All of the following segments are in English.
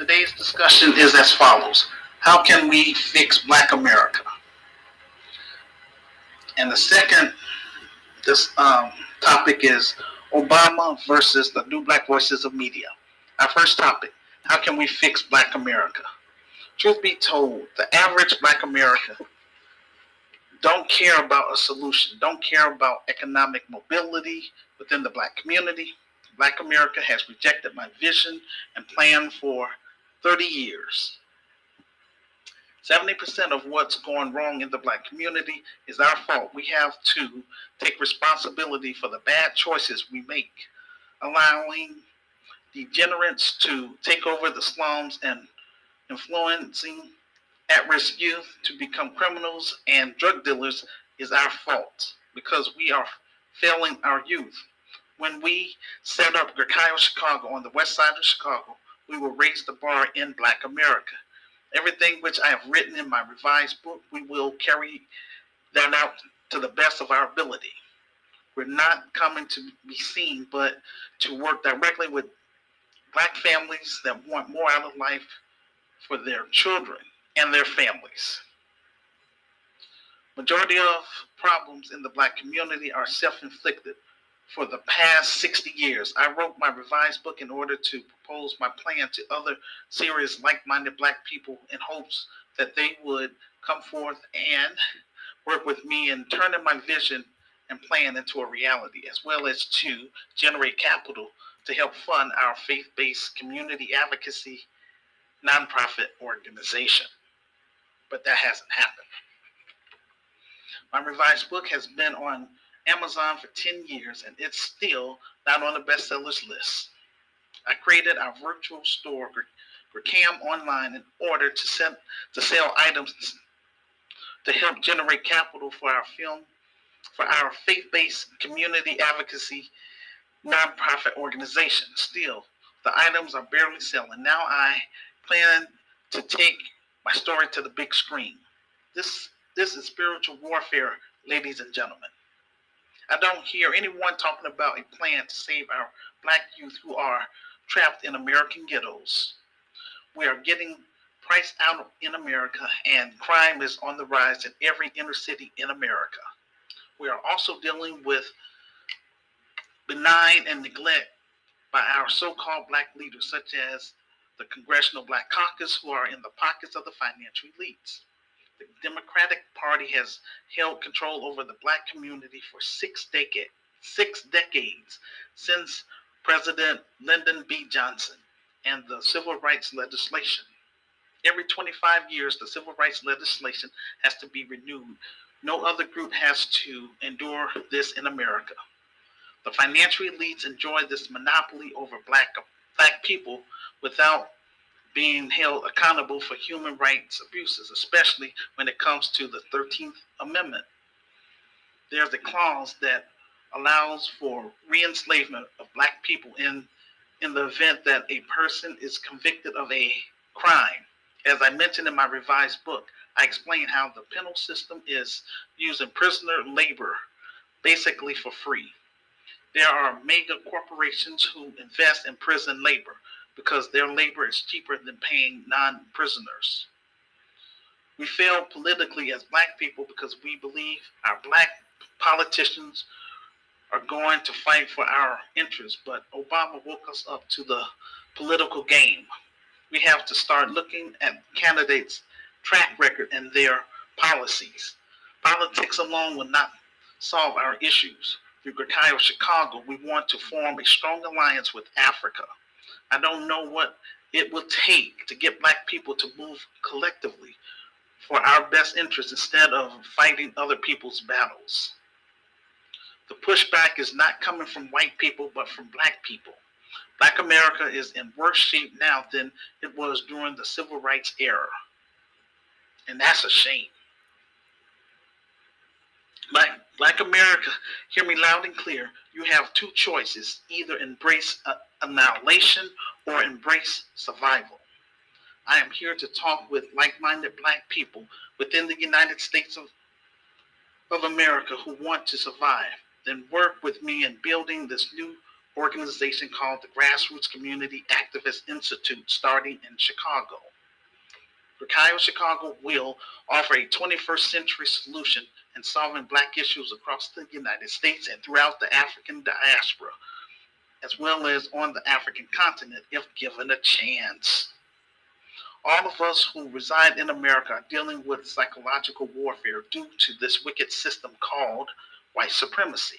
Today's discussion is as follows How can we fix Black America? And the second this um, topic is Obama versus the new Black Voices of Media. Our first topic How can we fix Black America? Truth be told, the average Black American don't care about a solution, don't care about economic mobility within the Black community. Black America has rejected my vision and plan for 30 years. 70% of what's going wrong in the black community is our fault. We have to take responsibility for the bad choices we make, allowing degenerates to take over the slums and influencing at risk youth to become criminals and drug dealers is our fault because we are failing our youth. When we set up Grecario Chicago on the west side of Chicago, we will raise the bar in Black America. Everything which I have written in my revised book, we will carry that out to the best of our ability. We're not coming to be seen, but to work directly with black families that want more out of life for their children and their families. Majority of problems in the black community are self-inflicted for the past 60 years. I wrote my revised book in order to propose my plan to other serious, like minded black people in hopes that they would come forth and work with me in turning my vision and plan into a reality, as well as to generate capital to help fund our faith based community advocacy nonprofit organization. But that hasn't happened. My revised book has been on Amazon for 10 years and it's still not on the bestsellers list. I created our virtual store, Gracam Online, in order to, send, to sell items to help generate capital for our film, for our faith-based community advocacy nonprofit organization. Still, the items are barely selling. Now I plan to take my story to the big screen. This this is spiritual warfare, ladies and gentlemen. I don't hear anyone talking about a plan to save our black youth who are trapped in American ghettos. We are getting priced out in America, and crime is on the rise in every inner city in America. We are also dealing with benign and neglect by our so called black leaders, such as the Congressional Black Caucus, who are in the pockets of the financial elites. The Democratic Party has held control over the black community for six decades, six decades since President Lyndon B. Johnson and the civil rights legislation. Every 25 years, the civil rights legislation has to be renewed. No other group has to endure this in America. The financial elites enjoy this monopoly over black, black people without being held accountable for human rights abuses, especially when it comes to the 13th Amendment. There's a clause that allows for re-enslavement of black people in in the event that a person is convicted of a crime. As I mentioned in my revised book, I explain how the penal system is using prisoner labor basically for free. There are mega corporations who invest in prison labor because their labor is cheaper than paying non prisoners. We fail politically as black people because we believe our black politicians are going to fight for our interests, but Obama woke us up to the political game. We have to start looking at candidates' track record and their policies. Politics alone will not solve our issues. Through Grecario Chicago, we want to form a strong alliance with Africa. I don't know what it will take to get black people to move collectively for our best interest instead of fighting other people's battles. The pushback is not coming from white people, but from black people. Black America is in worse shape now than it was during the civil rights era. And that's a shame. Black, Black America, hear me loud and clear. You have two choices either embrace uh, annihilation or embrace survival. I am here to talk with like minded black people within the United States of, of America who want to survive. Then work with me in building this new organization called the Grassroots Community Activist Institute starting in Chicago. Rakayo Chicago will offer a 21st century solution in solving Black issues across the United States and throughout the African diaspora, as well as on the African continent if given a chance. All of us who reside in America are dealing with psychological warfare due to this wicked system called white supremacy.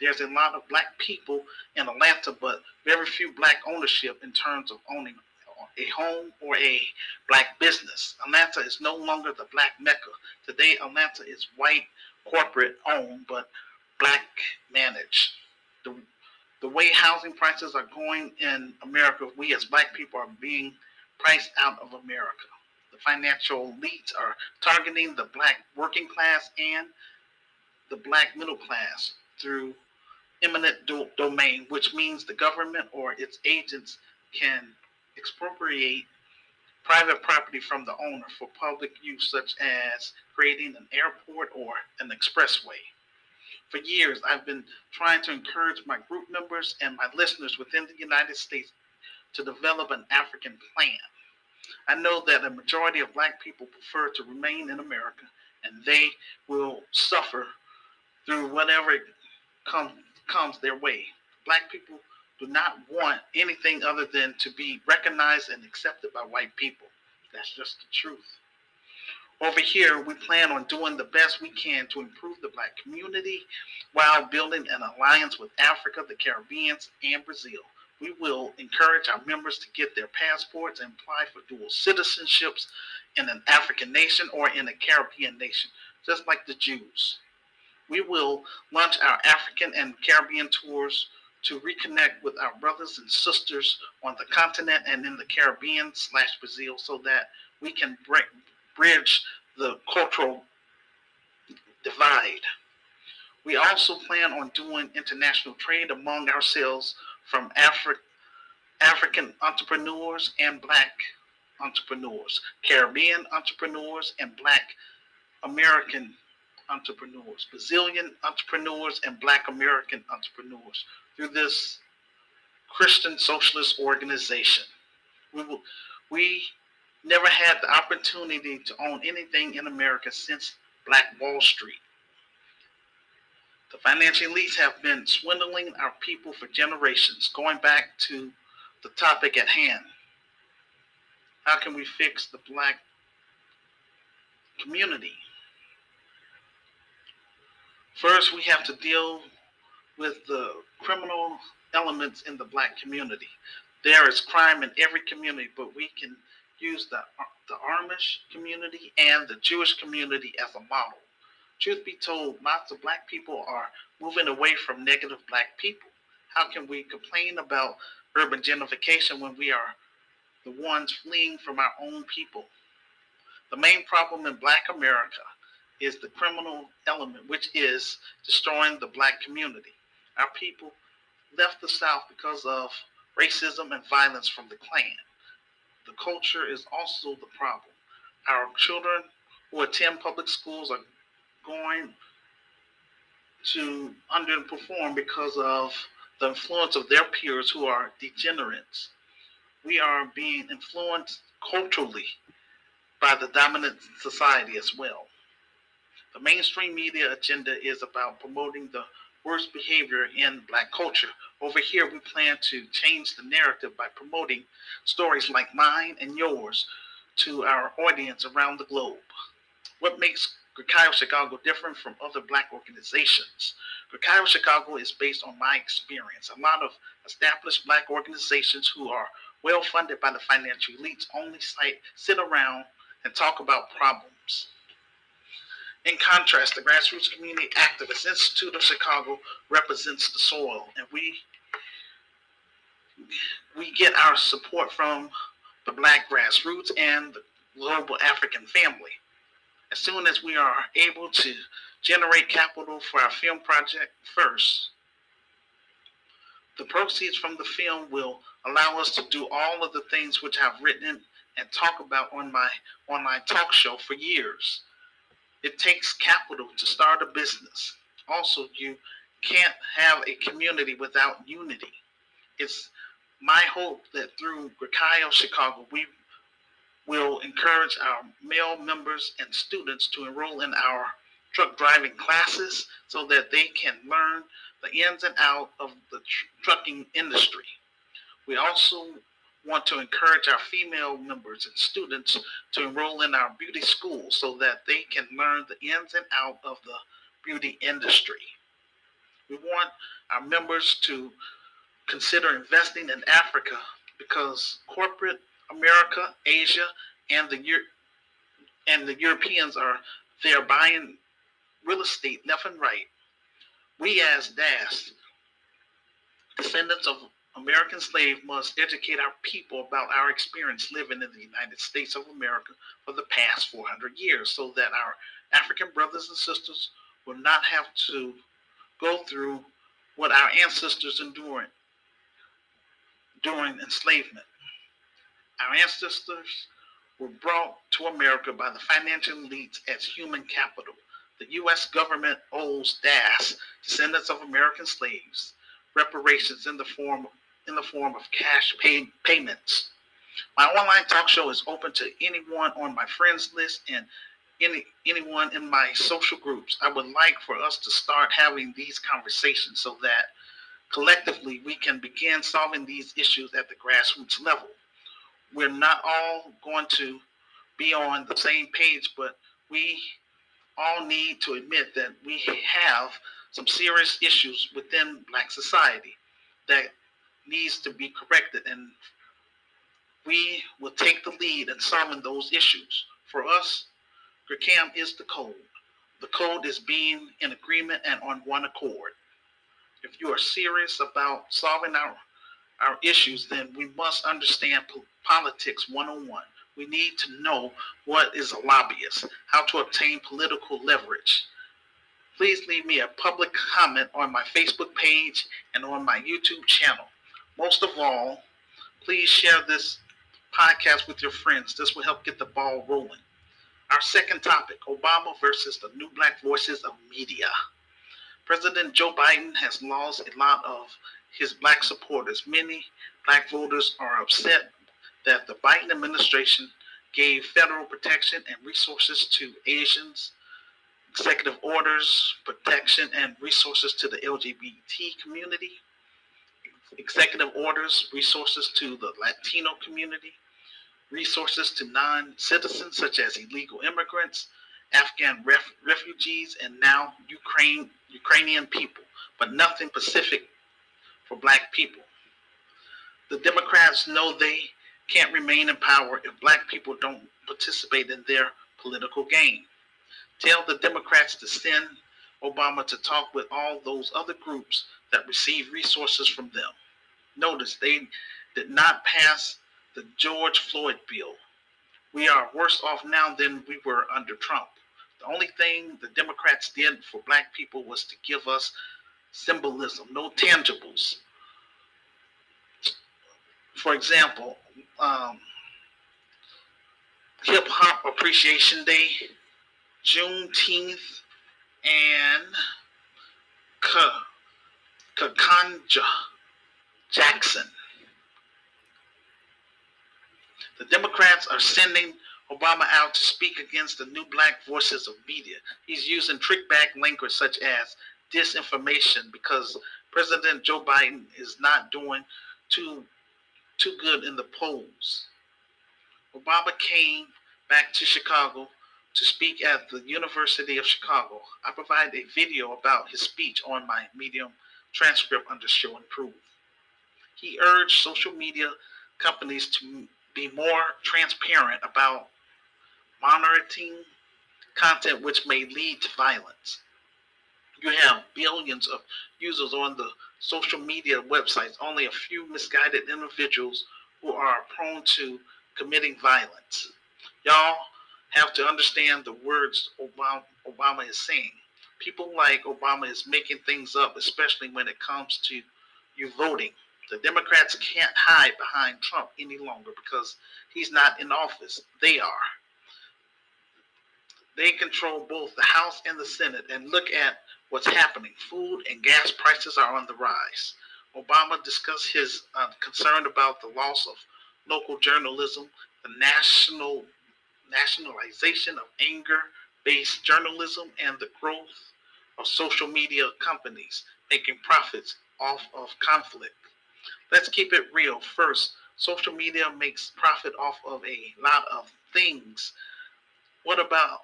There's a lot of black people in Atlanta, but very few black ownership in terms of owning a home or a black business. Atlanta is no longer the black mecca. Today, Atlanta is white, corporate owned, but black managed. The, the way housing prices are going in America, we as black people are being priced out of America. The financial elites are targeting the black working class and the black middle class through eminent do- domain, which means the government or its agents can expropriate private property from the owner for public use, such as creating an airport or an expressway. For years, I've been trying to encourage my group members and my listeners within the United States to develop an African plan. I know that a majority of Black people prefer to remain in America and they will suffer through whatever comes comes their way. Black people do not want anything other than to be recognized and accepted by white people. That's just the truth. Over here, we plan on doing the best we can to improve the black community while building an alliance with Africa, the Caribbean, and Brazil. We will encourage our members to get their passports and apply for dual citizenships in an African nation or in a Caribbean nation, just like the Jews. We will launch our African and Caribbean tours to reconnect with our brothers and sisters on the continent and in the Caribbean slash Brazil so that we can bridge the cultural divide. We also plan on doing international trade among ourselves from Afri- African entrepreneurs and Black entrepreneurs, Caribbean entrepreneurs, and Black American entrepreneurs, Brazilian entrepreneurs, and Black American entrepreneurs through this Christian socialist organization. We, will, we never had the opportunity to own anything in America since Black Wall Street. The financial elites have been swindling our people for generations, going back to the topic at hand. How can we fix the black community? First, we have to deal with the criminal elements in the black community. There is crime in every community, but we can use the, the Amish community and the Jewish community as a model. Truth be told, lots of black people are moving away from negative black people. How can we complain about urban gentrification when we are the ones fleeing from our own people? The main problem in black America is the criminal element, which is destroying the black community. Our people left the South because of racism and violence from the Klan. The culture is also the problem. Our children who attend public schools are going to underperform because of the influence of their peers who are degenerates. We are being influenced culturally by the dominant society as well. The mainstream media agenda is about promoting the worst behavior in black culture. Over here, we plan to change the narrative by promoting stories like mine and yours to our audience around the globe. What makes Grecario Chicago different from other black organizations? Grecario Chicago is based on my experience. A lot of established black organizations who are well funded by the financial elites only sit around and talk about problems. In contrast, the Grassroots Community Activist Institute of Chicago represents the soil, and we we get our support from the Black grassroots and the global African family. As soon as we are able to generate capital for our film project first, the proceeds from the film will allow us to do all of the things which I've written and talk about on my online talk show for years. It takes capital to start a business. Also, you can't have a community without unity. It's my hope that through Grekai of Chicago, we will encourage our male members and students to enroll in our truck driving classes so that they can learn the ins and out of the tr- trucking industry. We also want to encourage our female members and students to enroll in our beauty school so that they can learn the ins and out of the beauty industry. We want our members to consider investing in Africa because corporate America, Asia, and the Euro- and the Europeans are there buying real estate left and right. We as DAS, descendants of American slave, must educate our people about our experience living in the United States of America for the past 400 years so that our African brothers and sisters will not have to go through what our ancestors endured during enslavement. Our ancestors were brought to America by the financial elites as human capital. The U.S. government owes DAS, descendants of American slaves, reparations in the form in the form of cash pay, payments. My online talk show is open to anyone on my friends list and any anyone in my social groups. I would like for us to start having these conversations so that collectively we can begin solving these issues at the grassroots level. We're not all going to be on the same page, but we all need to admit that we have some serious issues within black society that needs to be corrected and we will take the lead in solving those issues. For us, GRCAM is the code. The code is being in agreement and on one accord. If you are serious about solving our, our issues, then we must understand po- politics 101. We need to know what is a lobbyist, how to obtain political leverage. Please leave me a public comment on my Facebook page and on my YouTube channel. Most of all, please share this podcast with your friends. This will help get the ball rolling. Our second topic Obama versus the new black voices of media. President Joe Biden has lost a lot of his black supporters. Many black voters are upset that the Biden administration gave federal protection and resources to Asians, executive orders, protection, and resources to the LGBT community, executive orders, resources to the Latino community, resources to non citizens such as illegal immigrants, Afghan ref- refugees, and now Ukraine, Ukrainian people, but nothing specific for black people. The Democrats know they can't remain in power if black people don't participate in their political game. Tell the Democrats to send Obama to talk with all those other groups that receive resources from them. Notice they did not pass the George Floyd bill. We are worse off now than we were under Trump. The only thing the Democrats did for black people was to give us symbolism, no tangibles. For example, um, Hip Hop Appreciation Day, Juneteenth, and Ketanji Jackson. The Democrats are sending Obama out to speak against the new black voices of media. He's using trickback language such as disinformation because President Joe Biden is not doing too too good in the polls. Obama came back to Chicago to speak at the University of Chicago. I provide a video about his speech on my Medium transcript under Show and Prove. He urged social media companies to be more transparent about monitoring content which may lead to violence. You have billions of users on the social media websites, only a few misguided individuals who are prone to committing violence. Y'all have to understand the words Obama, Obama is saying. People like Obama is making things up, especially when it comes to you voting. The Democrats can't hide behind Trump any longer because he's not in office. They are. They control both the House and the Senate. And look at what's happening. Food and gas prices are on the rise. Obama discussed his uh, concern about the loss of local journalism, the national nationalization of anger-based journalism, and the growth of social media companies making profits off of conflict. Let's keep it real. First, social media makes profit off of a lot of things. What about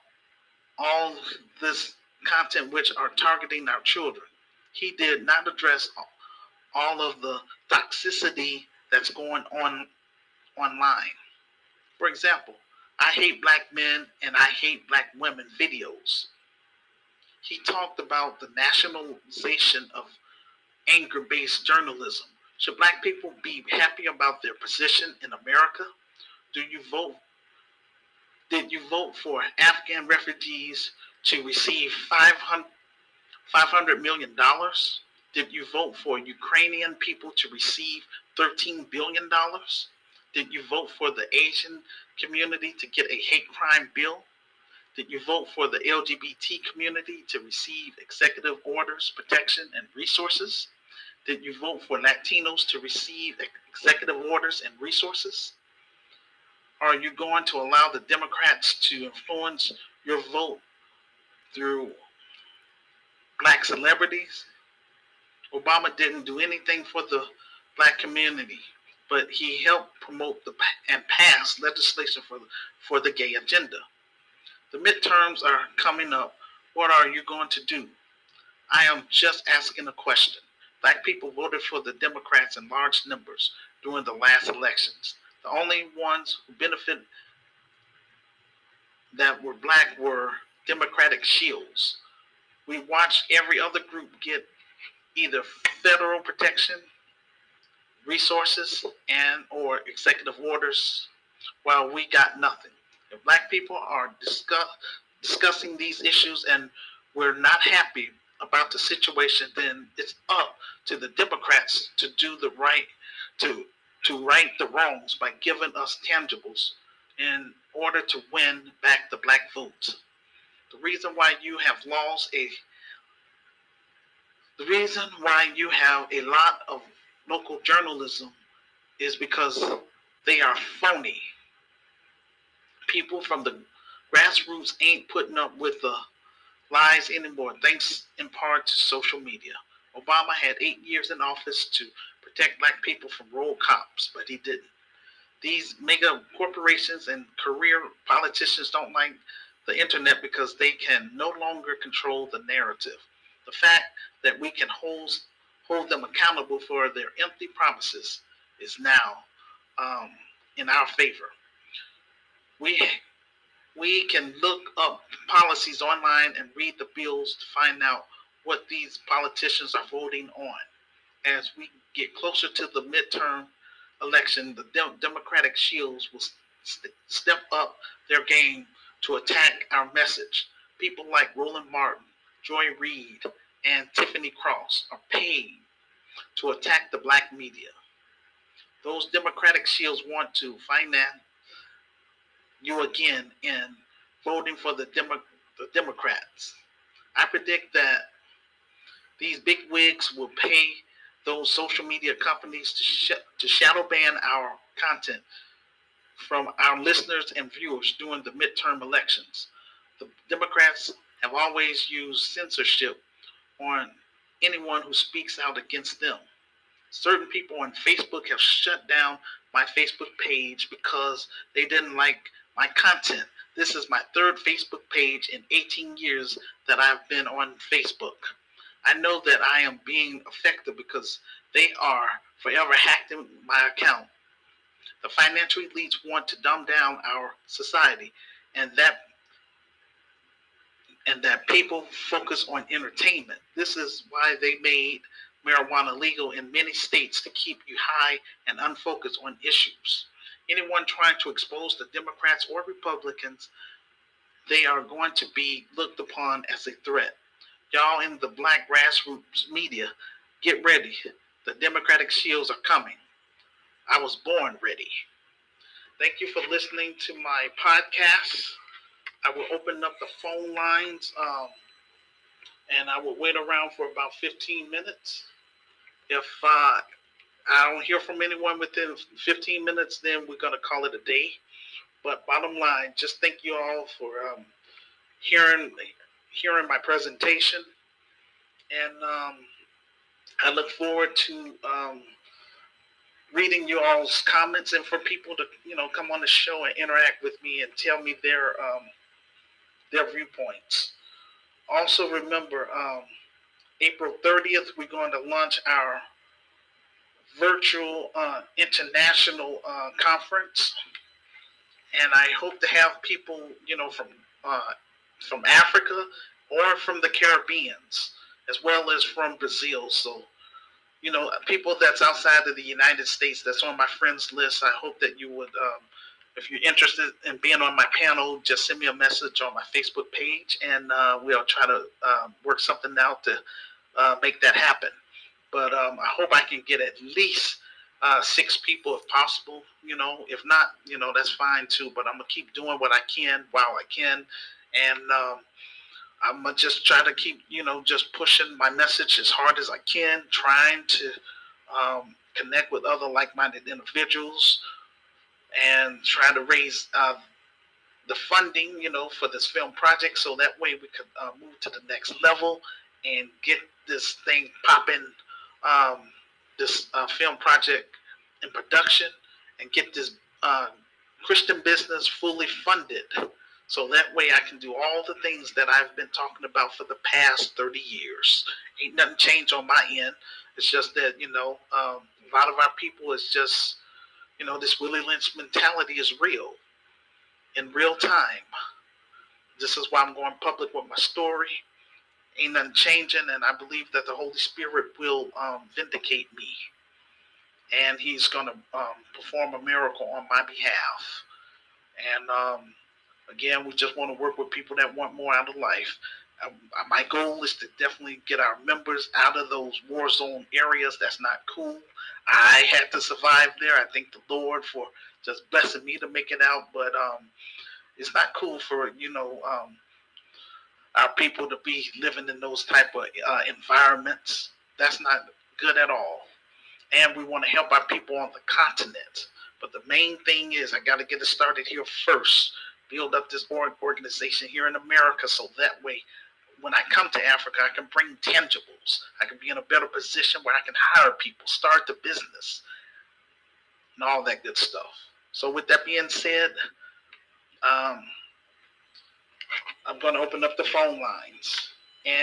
all this content which are targeting our children? He did not address all of the toxicity that's going on online. For example, I hate black men and I hate black women videos. He talked about the nationalization of anger based journalism. Should black people be happy about their position in America? Do you vote? Did you vote for Afghan refugees to receive 500, $500 million? Did you vote for Ukrainian people to receive $13 billion? Did you vote for the Asian community to get a hate crime bill? Did you vote for the LGBT community to receive executive orders, protection, and resources? Did you vote for Latinos to receive executive orders and resources? Are you going to allow the Democrats to influence your vote through black celebrities? Obama didn't do anything for the black community, but he helped promote the and pass legislation for for the gay agenda. The midterms are coming up. What are you going to do? I am just asking a question. Black people voted for the Democrats in large numbers during the last elections. The only ones who benefited that were black were Democratic shields. We watched every other group get either federal protection, resources, and or executive orders, while we got nothing. If black people are discuss, discussing these issues and we're not happy about the situation, then it's up to the Democrats to do the right, to to right the wrongs by giving us tangibles in order to win back the black vote. The reason why you have lost a the reason why you have a lot of local journalism is because they are phony people from the grassroots ain't putting up with the lies anymore, thanks in part to social media. Obama had eight years in office to protect black people from rogue cops, but he didn't. These mega corporations and career politicians don't like the internet because they can no longer control the narrative. The fact that we can hold, hold them accountable for their empty promises is now um, in our favor we we can look up policies online and read the bills to find out what these politicians are voting on. As we get closer to the midterm election, the de- Democratic shields will st- step up their game to attack our message. People like Roland Martin, Joy Reid, and Tiffany Cross are paid to attack the black media. Those Democratic shields want to finance you again in voting for the, Demo- the Democrats. I predict that these big wigs will pay those social media companies to, sh- to shadow ban our content from our listeners and viewers during the midterm elections. The Democrats have always used censorship on anyone who speaks out against them. Certain people on Facebook have shut down my Facebook page because they didn't like my content. This is my third Facebook page in 18 years that I've been on Facebook. I know that I am being affected because they are forever hacking my account. The financial elites want to dumb down our society, and that and that people focus on entertainment. This is why they made marijuana legal in many states to keep you high and unfocused on issues anyone trying to expose the Democrats or Republicans, they are going to be looked upon as a threat. Y'all in the black grassroots media, get ready. The Democratic shields are coming. I was born ready. Thank you for listening to my podcast. I will open up the phone lines um, and I will wait around for about 15 minutes. If uh, I don't hear from anyone within 15 minutes, then we're going to call it a day. But bottom line, just thank you all for um, hearing hearing my presentation, and um, I look forward to um, reading you all's comments and for people to you know come on the show and interact with me and tell me their um, their viewpoints. Also, remember um, April 30th, we're going to launch our virtual uh, international uh, conference, and I hope to have people, you know, from uh, from Africa or from the Caribbeans, as well as from Brazil. So, you know, people that's outside of the United States that's on my friends list. I hope that you would, um, if you're interested in being on my panel, just send me a message on my Facebook page, and uh, we'll try to uh, work something out to uh, make that happen. But um, I hope I can get at least uh, six people if possible. You know, if not, you know, that's fine too. But I'm gonna keep doing what I can while I can, and um, I'm gonna just try to keep, you know, just pushing my message as hard as I can, trying to um, connect with other like-minded individuals, and try to raise uh, the funding, you know, for this film project, so that way we could uh, move to the next level and get this thing popping um, this uh, film project in production and get this uh, Christian business fully funded. So that way I can do all the things that I've been talking about for the past 30 years. Ain't nothing changed on my end. It's just that, you know, um, a lot of our people is just, you know, this Willie Lynch mentality is real in real time. This is why I'm going public with my story ain't nothing changing, and I believe that the Holy Spirit will um, vindicate me, and He's going to um, perform a miracle on my behalf. And um, again, we just want to work with people that want more out of life. Um, my goal is to definitely get our members out of those war zone areas. That's not cool. I had to survive there. I thank the Lord for just blessing me to make it out, but um, it's not cool for you know um, our people to be living in those type of uh, environments. That's not good at all. And we want to help our people on the continent. But the main thing is, I got to get it started here first. Build up this organization here in America so that way, when I come to Africa, I can bring tangibles. I can be in a better position where I can hire people, start the business, and all that good stuff. So, with that being said, um, I'm going to open up the phone lines. And